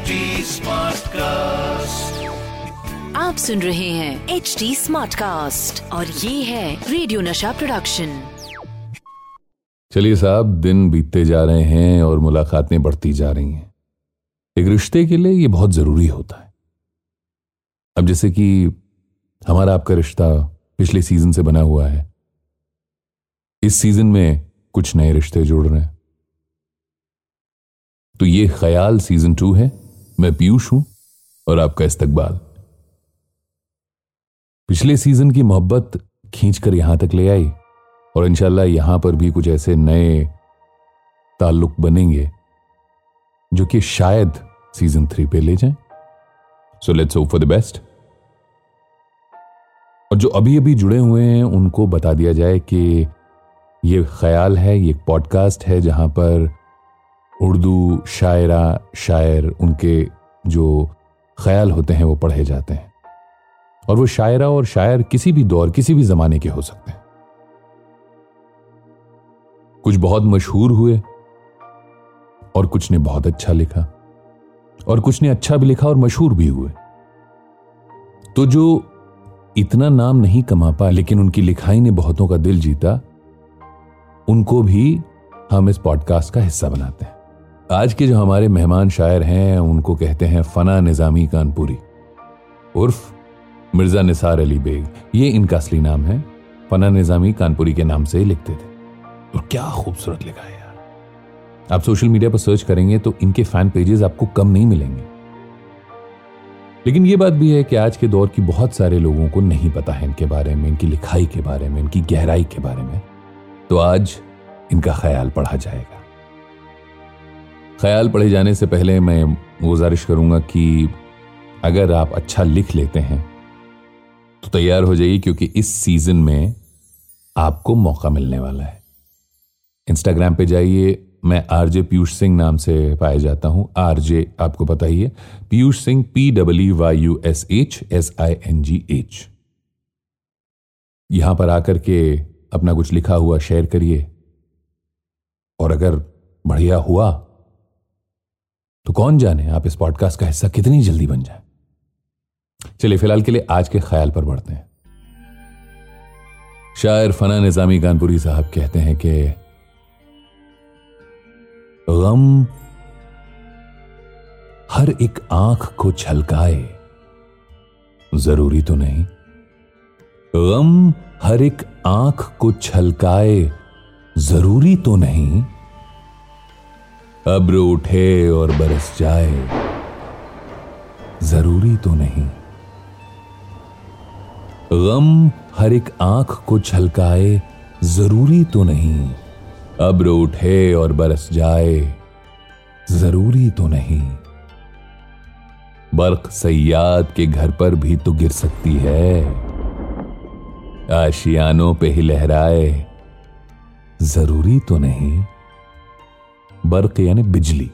HD Smartcast. आप सुन रहे हैं एच डी स्मार्ट कास्ट और ये है रेडियो नशा प्रोडक्शन चलिए साहब दिन बीतते जा रहे हैं और मुलाकातें बढ़ती जा रही हैं। एक रिश्ते के लिए ये बहुत ज़रूरी होता है। अब जैसे कि हमारा आपका रिश्ता पिछले सीज़न से बना हुआ है। इस सीज़न में कुछ नए रिश्ते जुड़ रहे हैं। तो ये ख्याल सीज़न टू है। मैं पीयूष हूँ और आपका इस्तकबाल। पिछले सीज़न की मोहब्बत खींचकर यहाँ तक ले आई और इंशाल्लाह यहाँ पर भी कुछ ऐसे नए ताल्लुक बनेंगे जो कि शायद सीज़न थ्री पे ले जाएँ। So let's hope for the best और जो अभी अभी जुड़े हुए हैं, उनको बता दिया जाए कि ये ख्याल है, ये पॉडकास्ट है जहाँ पर उर्दू शायरा, शायर, उनके जो ख्याल होते हैं, वो पढ़े जाते हैं। और वो शायरा और शायर किसी भी दौर, किसी भी जमाने के हो सकते हैं। कुछ बहुत मशहूर हुए, और कुछ ने बहुत अच्छा लिखा, और कुछ ने अच्छा भी लिखा और मशहूर भी हुए। तो जो इतना नाम नहीं कमा पाए लेकिन उनकी लिखाई ने बहुतों का दिल जीता, उनको भी हम इस पॉडकास्ट का हिस्सा बनाते हैं। आज के जो हमारे मेहमान शायर हैं, उनको कहते हैं फना निजामी कानपुरी। उर्फ़ मिर्ज़ा निसार अली बेग। ये इनका असली नाम है। फना निजामी कानपुरी के नाम से ही लिखते थे। और क्या खूबसूरत लिखा है यार। आप सोशल मीडिया पर सर्च करेंगे तो इनके फ़ैन पेजेस आपको कम नहीं मिलेंगे। लेकिन ये बात भी है कि आज के दौर की बहुत सारे लोगों को नहीं पता है इनके बारे में, इनकी लिखाई के बारे में, इनकी गहराई के बारे में। तो आज इनका ख्याल पढ़ा जाएगा। ख्याल पढ़े जाने से पहले मैं गुजारिश करूँगा कि अगर आप अच्छा लिख लेते हैं तो तैयार हो जाइए, क्योंकि इस सीज़न में आपको मौका मिलने वाला है। इंस्टाग्राम पे जाइए, मैं आरजे पीयूष सिंह नाम से पाया जाता हूँ। आरजे, आपको पता ही है Piyush Singh P W Y U S H S I N G H यहाँ पर आकर के अपना कुछ लिखा हुआ शेयर करिए। और अगर बढ़िया हुआ तो कौन जाने आप इस पॉडकास्ट का हिस्सा कितनी जल्दी बन जाए? चलिए, फ़िलहाल के लिए आज के ख्याल पर बढ़ते हैं। शायर फना निजामी कानपुरी साहब कहते हैं कि, गम हर एक आँख को छलकाए, ज़रूरी तो नहीं। गम हर एक आँख को छलकाए, ज़रूरी तो नहीं। अब्र उठे और बरस जाए। ज़रूरी तो नहीं। गम हर एक आँख को छलकाए, ज़रूरी तो नहीं। अब्र उठे और बरस जाए, ज़रूरी तो नहीं। बर्क सयाद के घर पर भी तो गिर सकती है। आशियानों पे ही लहराए, ज़रूरी तो नहीं। बर्क यानी बिजली।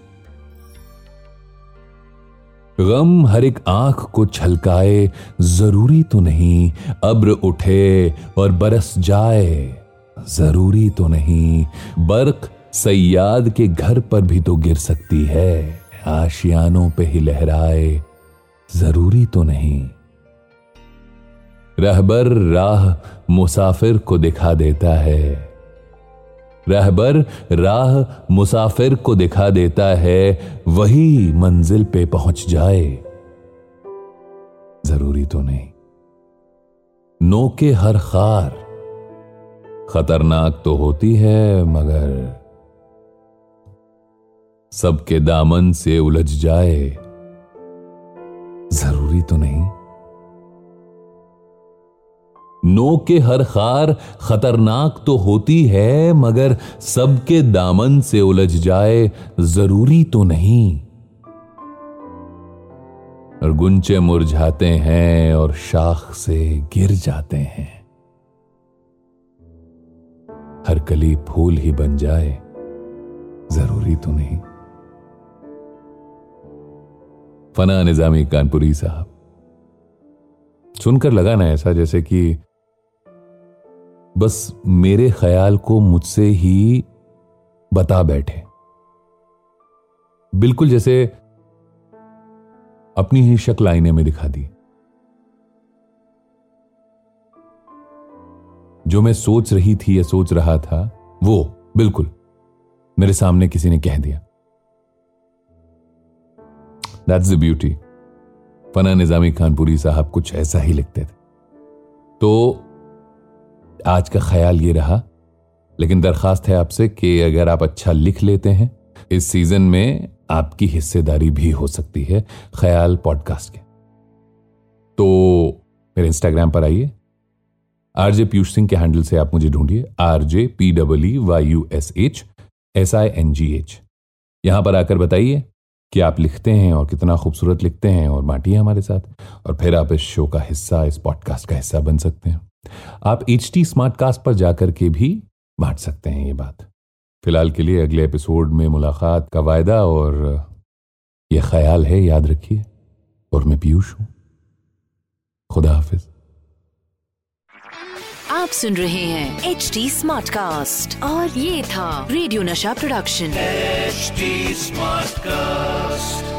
गम हर एक आँख को छलकाए, ज़रूरी तो नहीं अब्र उठे और बरस जाए, ज़रूरी तो नहीं। बर्क सयाद के घर पर भी तो गिर सकती है, आशियानों पे ही लहराए, ज़रूरी तो नहीं। रहबर राह मुसाफिर को दिखा देता है रहबर राह मुसाफिर को दिखा देता है, वही मंजिल पे पहुँच जाए। ज़रूरी तो नहीं। नो के हर खार खतरनाक तो होती है, मगर सबके दामन से उलझ जाए। ज़रूरी तो नहीं। नो के हर खार खतरनाक तो होती है, मगर सबके दामन से उलझ जाए ज़रूरी तो नहीं। और गुंचे मुरझाते हैं और शाख से गिर जाते हैं। हर कली फूल ही बन जाए, ज़रूरी तो नहीं। फना निजामी कानपुरी साहब, सुनकर लगा ना ऐसा जैसे कि बस मेरे ख्याल को मुझसे ही बता बैठे। बिल्कुल जैसे अपनी ही शक्ल आईने में दिखा दी। जो मैं सोच रही थी या सोच रहा था, वो बिल्कुल मेरे सामने किसी ने कह दिया। That's the beauty Fana Nizami Khanpuri साहब कुछ ऐसा ही लिखते थे। तो आज का ख्याल ये रहा, लेकिन दरखास्त है आपसे कि अगर आप अच्छा लिख लेते हैं, इस सीज़न में आपकी हिस्सेदारी भी हो सकती है ख्याल पॉडकास्ट के। तो मेरे इंस्टाग्राम पर आइए। आरजे पीयूष सिंह के हैंडल से आप मुझे ढूंढिए। RJ P W Y U S H S I N G H. यहाँ पर आकर बताइए कि आप लिखते हैं और कितना खूबसूरत लिखते हैं और बांटिए हमारे साथ, और फिर आप इस शो का हिस्सा, इस पॉडकास्ट का हिस्सा बन सकते हैं। आप एच टी स्मार्ट कास्ट पर जाकर के भी बांट सकते हैं ये बात। फ़िलहाल के लिए अगले एपिसोड में मुलाकात का वायदा और यह ख्याल है याद रखिए। और मैं पीयूष हूँ। खुदा हाफिज। आप सुन रहे हैं एच डी स्मार्ट कास्ट और ये था रेडियो नशा प्रोडक्शन। H smart cast